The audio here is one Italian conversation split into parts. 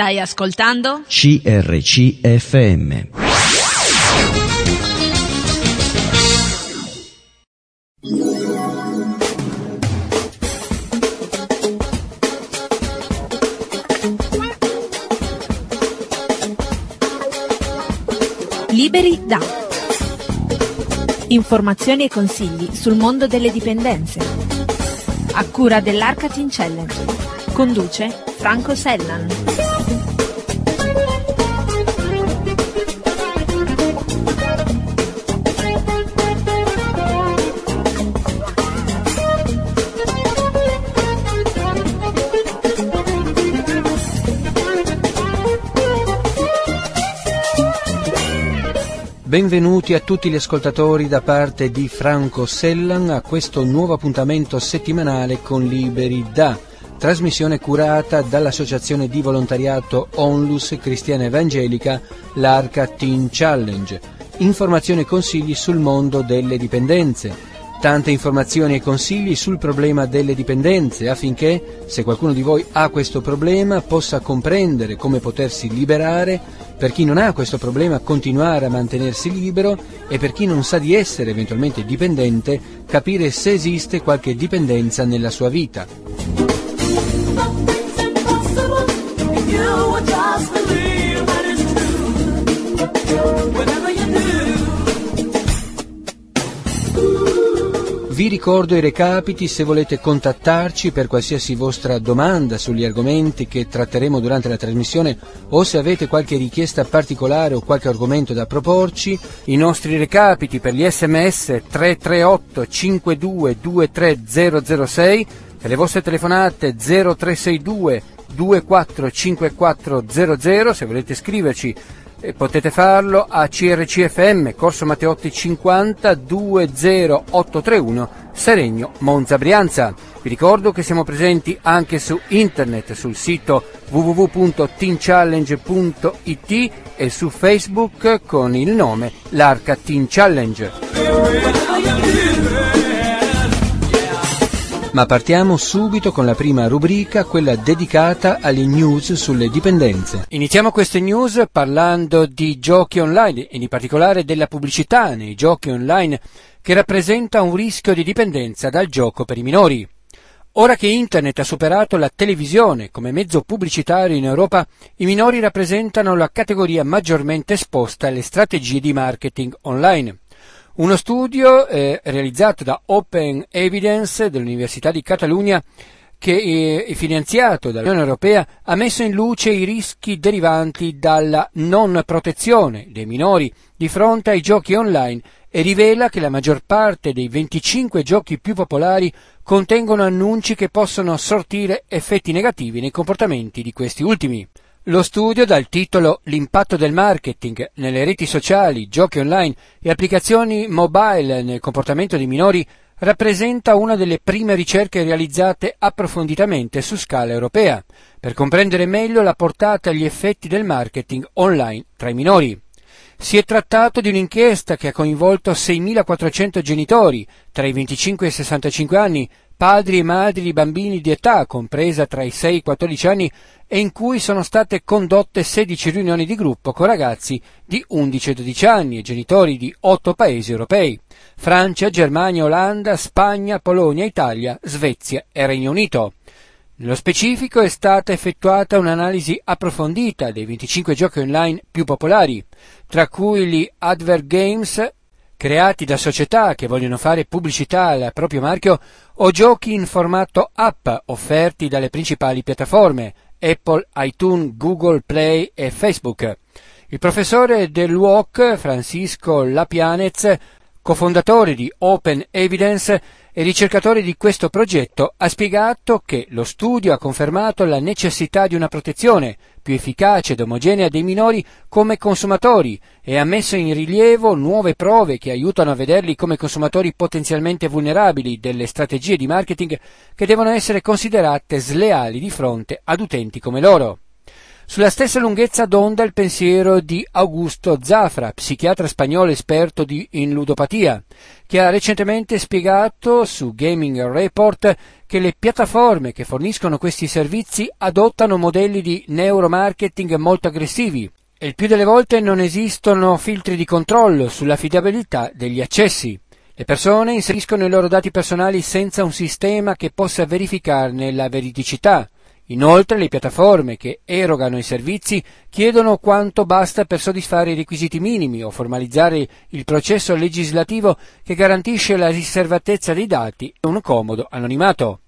Stai ascoltando? CRCFM. Liberi da. Informazioni e consigli sul mondo delle dipendenze. A cura dell'Arcatin Challenge. Conduce Franco Sellan. Benvenuti a tutti gli ascoltatori da parte di Franco Sellan a questo nuovo appuntamento settimanale con Liberi da, trasmissione curata dall'associazione di volontariato Onlus Cristiana Evangelica, l'Arca Teen Challenge. Informazioni e consigli sul mondo delle dipendenze. Tante informazioni e consigli sul problema delle dipendenze affinché, se qualcuno di voi ha questo problema, possa comprendere come potersi liberare per chi non ha questo problema continuare a mantenersi libero e per chi non sa di essere eventualmente dipendente capire se esiste qualche dipendenza nella sua vita. Ricordo i recapiti se volete contattarci per qualsiasi vostra domanda sugli argomenti che tratteremo durante la trasmissione o se avete qualche richiesta particolare o qualche argomento da proporci. I nostri recapiti per gli sms 338 52 23006 per le vostre telefonate 0362 245400 se volete scriverci e potete farlo a CRCFM, Corso Matteotti 50 20831, Seregno, Monza Brianza. Vi ricordo che siamo presenti anche su internet, sul sito www.teenchallenge.it e su Facebook con il nome L'Arca Teen Challenge. Ma partiamo subito con la prima rubrica, quella dedicata alle news sulle dipendenze. Iniziamo queste news parlando di giochi online e in particolare della pubblicità nei giochi online che rappresenta un rischio di dipendenza dal gioco per i minori. Ora che Internet ha superato la televisione come mezzo pubblicitario in Europa, i minori rappresentano la categoria maggiormente esposta alle strategie di marketing online. Uno studio eh, realizzato da Open Evidence dell'Università di Catalunya che è finanziato dall'Unione Europea ha messo in luce i rischi derivanti dalla non protezione dei minori di fronte ai giochi online e rivela che la maggior parte dei 25 giochi più popolari contengono annunci che possono sortire effetti negativi nei comportamenti di questi ultimi. Lo studio dal titolo L'impatto del marketing nelle reti sociali, giochi online e applicazioni mobile nel comportamento dei minori rappresenta una delle prime ricerche realizzate approfonditamente su scala europea, per comprendere meglio la portata e gli effetti del marketing online tra i minori. Si è trattato di un'inchiesta che ha coinvolto 6.400 genitori tra i 25 e i 65 anni padri e madri di bambini di età compresa tra i 6 e i 14 anni e in cui sono state condotte 16 riunioni di gruppo con ragazzi di 11 e 12 anni e genitori di 8 paesi europei Francia, Germania, Olanda, Spagna, Polonia, Italia, Svezia e Regno Unito. Nello specifico è stata effettuata un'analisi approfondita dei 25 giochi online più popolari, tra cui gli Advert Games creati da società che vogliono fare pubblicità al proprio marchio o giochi in formato app offerti dalle principali piattaforme Apple, iTunes, Google Play e Facebook. Il professore dell'UOC, Francisco Lapianez, cofondatore di Open Evidence e ricercatore di questo progetto, ha spiegato che lo studio ha confermato la necessità di una protezione più efficace ed omogenea dei minori come consumatori e ha messo in rilievo nuove prove che aiutano a vederli come consumatori potenzialmente vulnerabili delle strategie di marketing che devono essere considerate sleali di fronte ad utenti come loro. Sulla stessa lunghezza d'onda il pensiero di Augusto Zafra, psichiatra spagnolo esperto di, in ludopatia, che ha recentemente spiegato su Gaming Report che le piattaforme che forniscono questi servizi adottano modelli di neuromarketing molto aggressivi e il più delle volte non esistono filtri di controllo sull'affidabilità degli accessi. Le persone inseriscono i loro dati personali senza un sistema che possa verificarne la veridicità. Inoltre le piattaforme che erogano i servizi chiedono quanto basta per soddisfare i requisiti minimi o formalizzare il processo legislativo che garantisce la riservatezza dei dati e un comodo anonimato.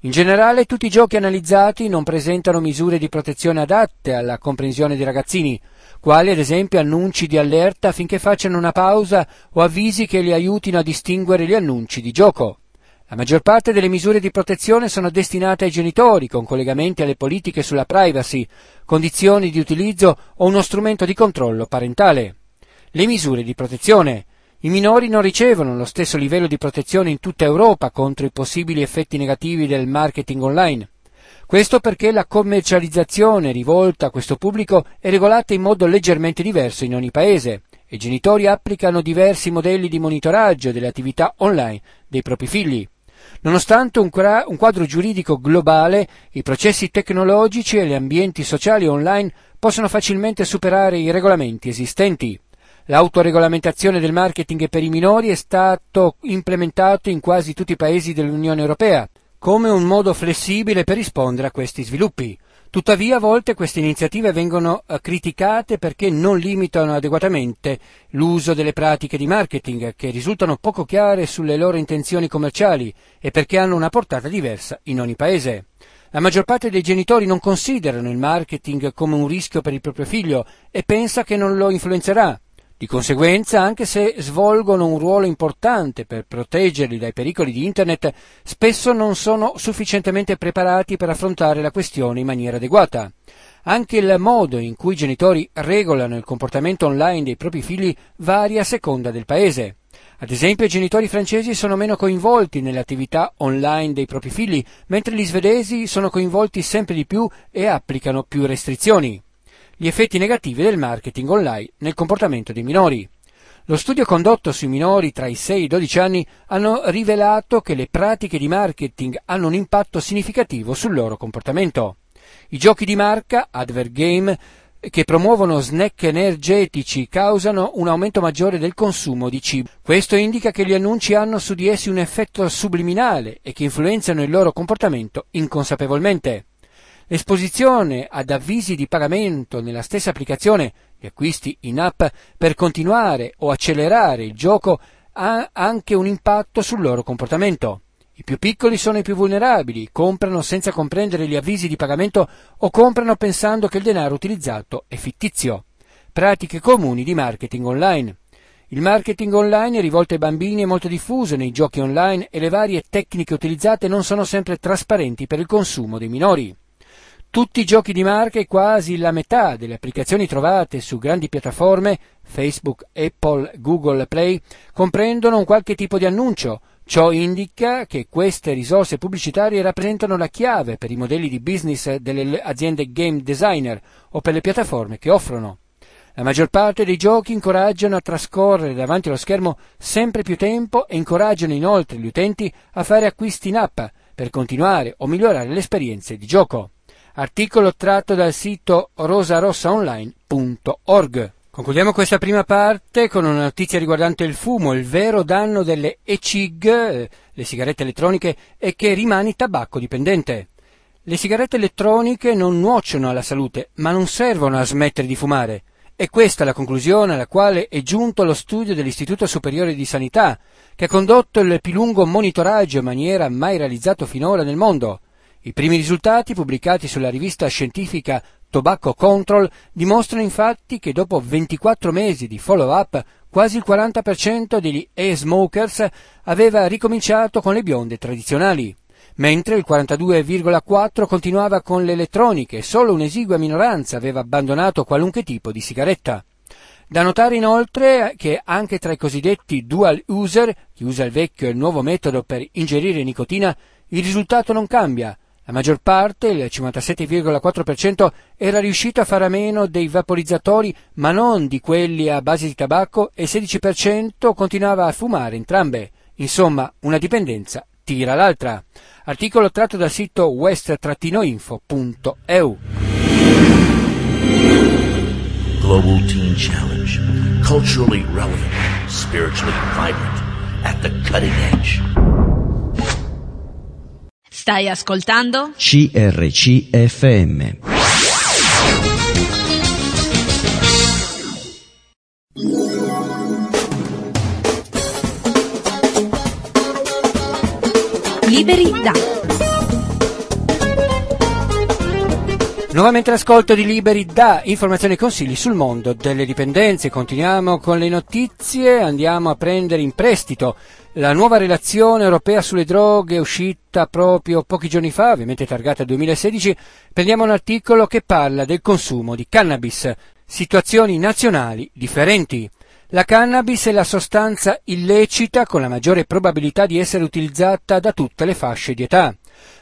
In generale tutti i giochi analizzati non presentano misure di protezione adatte alla comprensione dei ragazzini, quali ad esempio annunci di allerta affinché facciano una pausa o avvisi che li aiutino a distinguere gli annunci di gioco. La maggior parte delle misure di protezione sono destinate ai genitori, con collegamenti alle politiche sulla privacy, condizioni di utilizzo o uno strumento di controllo parentale. Le misure di protezione. I minori non ricevono lo stesso livello di protezione in tutta Europa contro i possibili effetti negativi del marketing online. Questo perché la commercializzazione rivolta a questo pubblico è regolata in modo leggermente diverso in ogni paese e i genitori applicano diversi modelli di monitoraggio delle attività online dei propri figli. Nonostante un, quadro giuridico globale, i processi tecnologici e gli ambienti sociali online possono facilmente superare i regolamenti esistenti. L'autoregolamentazione del marketing per i minori è stato implementato in quasi tutti i paesi dell'Unione Europea, come un modo flessibile per rispondere a questi sviluppi. Tuttavia a volte queste iniziative vengono eh, criticate perché non limitano adeguatamente l'uso delle pratiche di marketing, che risultano poco chiare sulle loro intenzioni commerciali e perché hanno una portata diversa in ogni paese. La maggior parte dei genitori non considerano il marketing come un rischio per il proprio figlio e pensa che non lo influenzerà. Di conseguenza, anche se svolgono un ruolo importante per proteggerli dai pericoli di Internet, spesso non sono sufficientemente preparati per affrontare la questione in maniera adeguata. Anche il modo in cui i genitori regolano il comportamento online dei propri figli varia a seconda del paese. Ad esempio, i genitori francesi sono meno coinvolti nelle attività online dei propri figli, mentre gli svedesi sono coinvolti sempre di più e applicano più restrizioni gli effetti negativi del marketing online nel comportamento dei minori. Lo studio condotto sui minori tra i 6 e i 12 anni hanno rivelato che le pratiche di marketing hanno un impatto significativo sul loro comportamento. I giochi di marca, advert game, che promuovono snack energetici causano un aumento maggiore del consumo di cibo. Questo indica che gli annunci hanno su di essi un effetto subliminale e che influenzano il loro comportamento inconsapevolmente. L'esposizione ad avvisi di pagamento nella stessa applicazione, gli acquisti in app, per continuare o accelerare il gioco ha anche un impatto sul loro comportamento. I più piccoli sono i più vulnerabili, comprano senza comprendere gli avvisi di pagamento o comprano pensando che il denaro utilizzato è fittizio. Pratiche comuni di marketing online. Il marketing online rivolto ai bambini è molto diffuso nei giochi online e le varie tecniche utilizzate non sono sempre trasparenti per il consumo dei minori. Tutti i giochi di marca e quasi la metà delle applicazioni trovate su grandi piattaforme, Facebook, Apple, Google Play, comprendono un qualche tipo di annuncio. Ciò indica che queste risorse pubblicitarie rappresentano la chiave per i modelli di business delle aziende game designer o per le piattaforme che offrono. La maggior parte dei giochi incoraggiano a trascorrere davanti allo schermo sempre più tempo e incoraggiano inoltre gli utenti a fare acquisti in app per continuare o migliorare le esperienze di gioco. Articolo tratto dal sito rosarossaonline.org. Concludiamo questa prima parte con una notizia riguardante il fumo. Il vero danno delle e-cig, le sigarette elettroniche, è che rimani tabacco dipendente. Le sigarette elettroniche non nuociono alla salute, ma non servono a smettere di fumare. È questa la conclusione alla quale è giunto lo studio dell'Istituto Superiore di Sanità, che ha condotto il più lungo monitoraggio in maniera mai realizzato finora nel mondo. I primi risultati, pubblicati sulla rivista scientifica Tobacco Control, dimostrano infatti che dopo 24 mesi di follow-up quasi il 40% degli e-smokers aveva ricominciato con le bionde tradizionali, mentre il 42,4% continuava con le elettroniche e solo un'esigua minoranza aveva abbandonato qualunque tipo di sigaretta. Da notare inoltre che anche tra i cosiddetti dual user, chi usa il vecchio e il nuovo metodo per ingerire nicotina, il risultato non cambia, La maggior parte, il 57,4%, era riuscito a fare a meno dei vaporizzatori, ma non di quelli a base di tabacco, e il 16% continuava a fumare entrambe. Insomma, una dipendenza tira l'altra. Articolo tratto dal sito west-info.eu. Global Teen Challenge. Culturally relevant, spiritually vibrant, at the cutting edge. Stai ascoltando? CRCFM. Liberi da. Nuovamente l'ascolto di Liberi da informazioni e consigli sul mondo delle dipendenze. Continuiamo con le notizie, andiamo a prendere in prestito la nuova relazione europea sulle droghe uscita proprio pochi giorni fa, ovviamente targata 2016. Prendiamo un articolo che parla del consumo di cannabis, situazioni nazionali differenti. La cannabis è la sostanza illecita con la maggiore probabilità di essere utilizzata da tutte le fasce di età.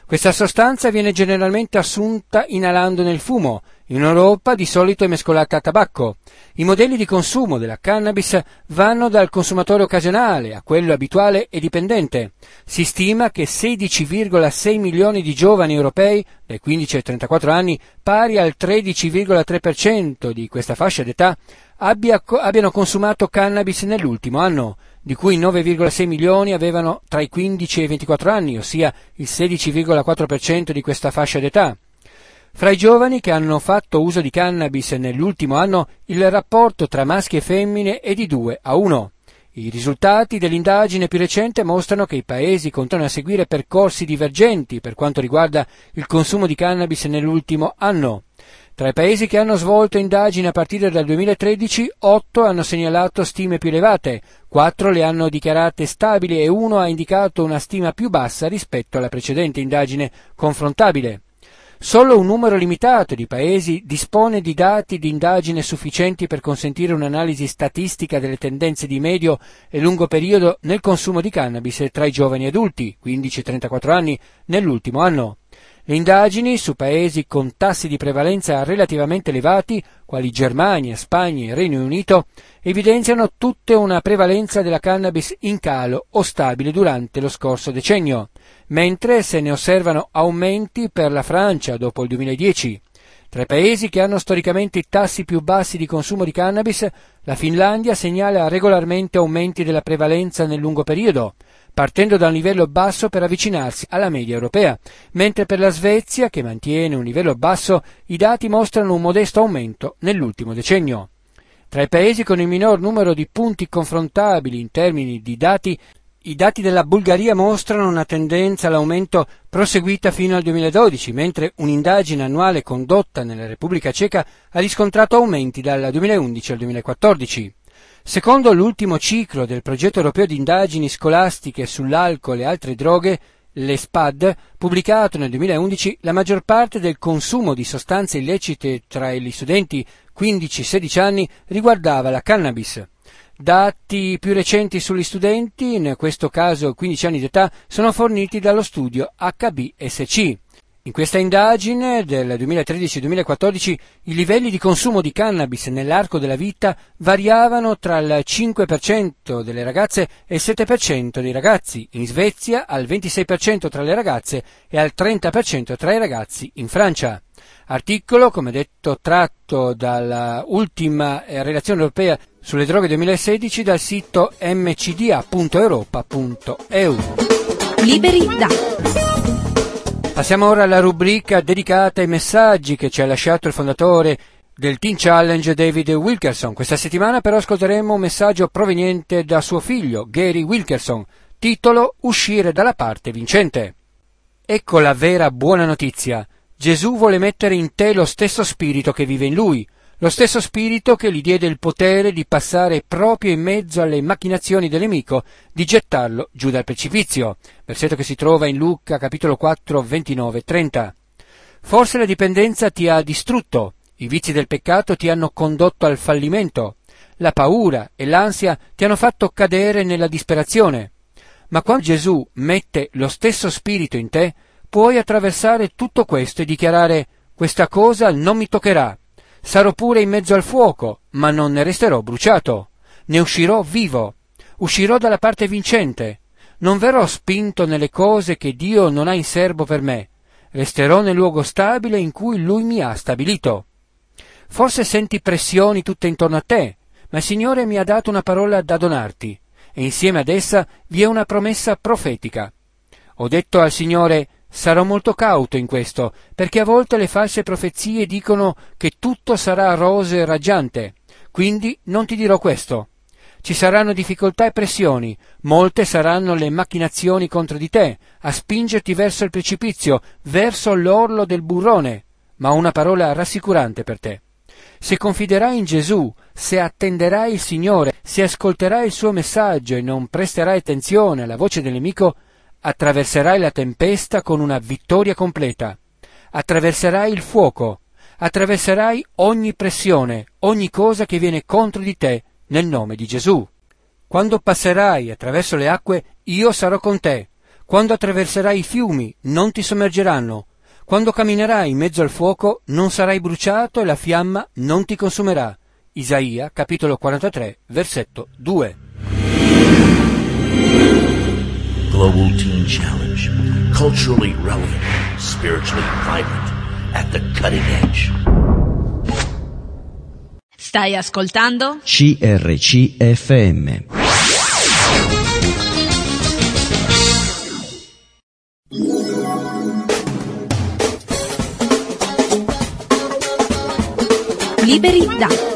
Questa sostanza viene generalmente assunta inalando nel fumo. In Europa di solito è mescolata a tabacco. I modelli di consumo della cannabis vanno dal consumatore occasionale a quello abituale e dipendente. Si stima che 16,6 milioni di giovani europei dai 15 ai 34 anni, pari al 13,3% di questa fascia d'età, abbia, abbiano consumato cannabis nell'ultimo anno, di cui 9,6 milioni avevano tra i 15 e i 24 anni, ossia il 16,4% di questa fascia d'età. Fra i giovani che hanno fatto uso di cannabis nell'ultimo anno, il rapporto tra maschi e femmine è di 2 a 1. I risultati dell'indagine più recente mostrano che i paesi continuano a seguire percorsi divergenti per quanto riguarda il consumo di cannabis nell'ultimo anno. Tra i paesi che hanno svolto indagini a partire dal 2013, 8 hanno segnalato stime più elevate, 4 le hanno dichiarate stabili e uno ha indicato una stima più bassa rispetto alla precedente indagine confrontabile. Solo un numero limitato di paesi dispone di dati di indagine sufficienti per consentire un'analisi statistica delle tendenze di medio e lungo periodo nel consumo di cannabis tra i giovani adulti, 15-34 anni, nell'ultimo anno. Le indagini su paesi con tassi di prevalenza relativamente elevati, quali Germania, Spagna e Regno Unito, evidenziano tutte una prevalenza della cannabis in calo o stabile durante lo scorso decennio, mentre se ne osservano aumenti per la Francia dopo il 2010. Tra i paesi che hanno storicamente i tassi più bassi di consumo di cannabis, la Finlandia segnala regolarmente aumenti della prevalenza nel lungo periodo, partendo da un livello basso per avvicinarsi alla media europea, mentre per la Svezia, che mantiene un livello basso, i dati mostrano un modesto aumento nell'ultimo decennio. Tra i paesi con il minor numero di punti confrontabili in termini di dati, i dati della Bulgaria mostrano una tendenza all'aumento proseguita fino al 2012, mentre un'indagine annuale condotta nella Repubblica Ceca ha riscontrato aumenti dal 2011 al 2014. Secondo l'ultimo ciclo del progetto europeo di indagini scolastiche sull'alcol e altre droghe, le SPAD, pubblicato nel 2011, la maggior parte del consumo di sostanze illecite tra gli studenti 15-16 anni riguardava la cannabis. Dati più recenti sugli studenti, in questo caso 15 anni d'età, sono forniti dallo studio HBSC. In questa indagine del 2013-2014 i livelli di consumo di cannabis nell'arco della vita variavano tra il 5% delle ragazze e il 7% dei ragazzi in Svezia, al 26% tra le ragazze e al 30% tra i ragazzi in Francia. Articolo, come detto, tratto dall'ultima eh, relazione europea sulle droghe 2016 dal sito mcda.europa.eu. Liberi da. Passiamo ora alla rubrica dedicata ai messaggi che ci ha lasciato il fondatore del Teen Challenge David Wilkerson. Questa settimana però ascolteremo un messaggio proveniente da suo figlio Gary Wilkerson, titolo Uscire dalla parte vincente. Ecco la vera buona notizia. Gesù vuole mettere in te lo stesso spirito che vive in lui, lo stesso spirito che gli diede il potere di passare proprio in mezzo alle macchinazioni del nemico, di gettarlo giù dal precipizio. Versetto che si trova in Luca capitolo 4, 29 30. Forse la dipendenza ti ha distrutto, i vizi del peccato ti hanno condotto al fallimento, la paura e l'ansia ti hanno fatto cadere nella disperazione. Ma quando Gesù mette lo stesso spirito in te, puoi attraversare tutto questo e dichiarare questa cosa non mi toccherà. Sarò pure in mezzo al fuoco, ma non ne resterò bruciato. Ne uscirò vivo. Uscirò dalla parte vincente. Non verrò spinto nelle cose che Dio non ha in serbo per me. Resterò nel luogo stabile in cui Lui mi ha stabilito. Forse senti pressioni tutte intorno a te, ma il Signore mi ha dato una parola da donarti, e insieme ad essa vi è una promessa profetica. Ho detto al Signore sarò molto cauto in questo, perché a volte le false profezie dicono che tutto sarà roseo e raggiante, quindi non ti dirò questo. Ci saranno difficoltà e pressioni, molte saranno le macchinazioni contro di te, a spingerti verso il precipizio, verso l'orlo del burrone, ma una parola rassicurante per te. Se confiderai in Gesù, se attenderai il Signore, se ascolterai il suo messaggio e non presterai attenzione alla voce del nemico, attraverserai la tempesta con una vittoria completa. Attraverserai il fuoco, attraverserai ogni pressione, ogni cosa che viene contro di te nel nome di Gesù. Quando passerai attraverso le acque, io sarò con te. Quando attraverserai i fiumi, non ti sommergeranno. Quando camminerai in mezzo al fuoco, non sarai bruciato e la fiamma non ti consumerà. Isaia, capitolo 43, versetto 2. Global Teen Challenge. Culturally relevant, spiritually vibrant, at the cutting edge. Stai ascoltando? CRCFM. Liberi da.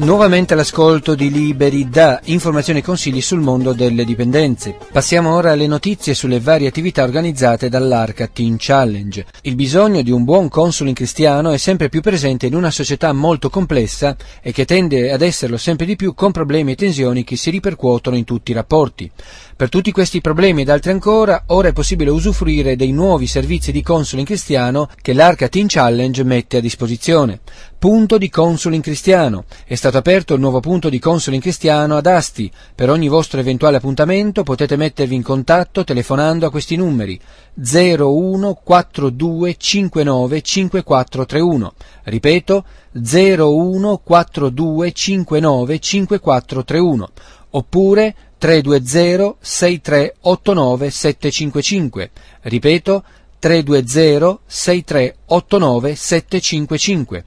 Nuovamente all'ascolto di Liberi da informazioni e consigli sul mondo delle dipendenze. Passiamo ora alle notizie sulle varie attività organizzate dall'Arca Teen Challenge. Il bisogno di un buon consul in cristiano è sempre più presente in una società molto complessa e che tende ad esserlo sempre di più con problemi e tensioni che si ripercuotono in tutti i rapporti. Per tutti questi problemi ed altri ancora, ora è possibile usufruire dei nuovi servizi di consul in cristiano che l'Arca Teen Challenge mette a disposizione. Punto di consul in cristiano. È stato aperto il nuovo punto di consul in cristiano ad Asti. Per ogni vostro eventuale appuntamento potete mettervi in contatto telefonando a questi numeri 0142595431. Ripeto 0142595431 oppure 320 6389 755. Ripeto 320 6389 755.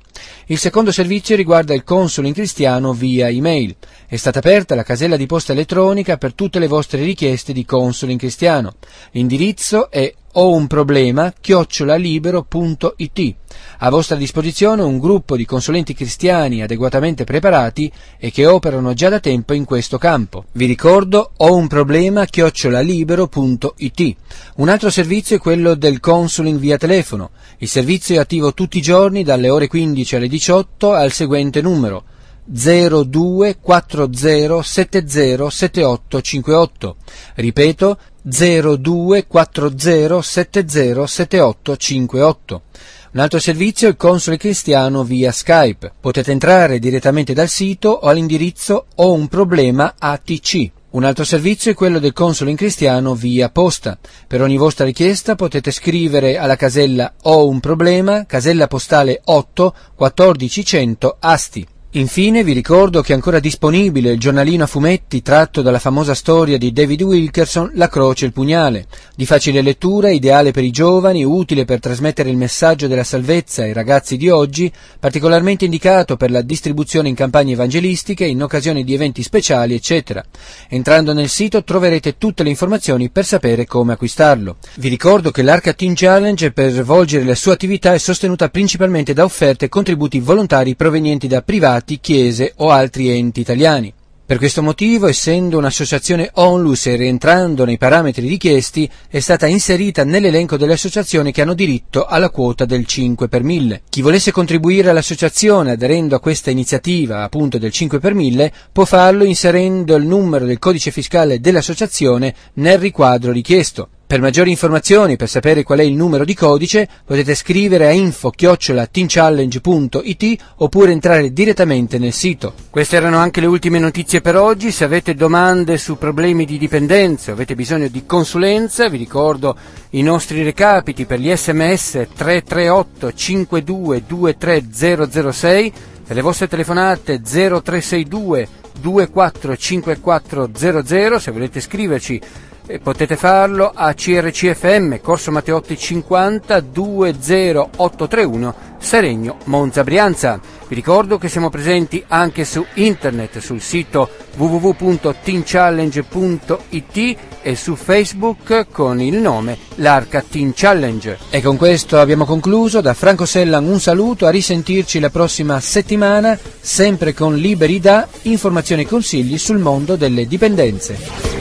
Il secondo servizio riguarda il console in cristiano via email. È stata aperta la casella di posta elettronica per tutte le vostre richieste di console in cristiano. L'indirizzo è ho un problema chiocciolalibero.it. A vostra disposizione un gruppo di consulenti cristiani adeguatamente preparati e che operano già da tempo in questo campo. Vi ricordo ho un problema chiocciolalibero.it. Un altro servizio è quello del consuling via telefono. Il servizio è attivo tutti i giorni dalle ore 15 alle 18 al seguente numero 0240707858. Ripeto 0240707858. Un altro servizio è il console cristiano via Skype. Potete entrare direttamente dal sito o all'indirizzo ho un problema ATC. Un altro servizio è quello del console in cristiano via posta. Per ogni vostra richiesta potete scrivere alla casella Ho un problema, casella postale 8 1400 Asti. Infine vi ricordo che è ancora disponibile il giornalino a fumetti tratto dalla famosa storia di David Wilkerson La croce e il pugnale, di facile lettura, ideale per i giovani, utile per trasmettere il messaggio della salvezza ai ragazzi di oggi, particolarmente indicato per la distribuzione in campagne evangelistiche, in occasione di eventi speciali, eccetera. Entrando nel sito troverete tutte le informazioni per sapere come acquistarlo. Vi ricordo che l'Arca Team Challenge per svolgere la sua attività è sostenuta principalmente da offerte e contributi volontari provenienti da privati chiese o altri enti italiani. Per questo motivo, essendo un'associazione onlus e rientrando nei parametri richiesti, è stata inserita nell'elenco delle associazioni che hanno diritto alla quota del 5 per 1000. Chi volesse contribuire all'associazione aderendo a questa iniziativa appunto del 5 per 1000 può farlo inserendo il numero del codice fiscale dell'associazione nel riquadro richiesto. Per maggiori informazioni, per sapere qual è il numero di codice, potete scrivere a info-teenchallenge.it oppure entrare direttamente nel sito. Queste erano anche le ultime notizie per oggi. Se avete domande su problemi di dipendenza o avete bisogno di consulenza, vi ricordo i nostri recapiti per gli sms 338 52 23006 e le vostre telefonate 0362 245400 se volete scriverci e potete farlo a CRCFM, Corso Matteotti 50 20831 Seregno Monza Brianza. Vi ricordo che siamo presenti anche su internet sul sito www.teenchallenge.it e su Facebook con il nome L'Arca Teen Challenge. E con questo abbiamo concluso. Da Franco Sellan un saluto, a risentirci la prossima settimana, sempre con Liberi da informazioni e consigli sul mondo delle dipendenze.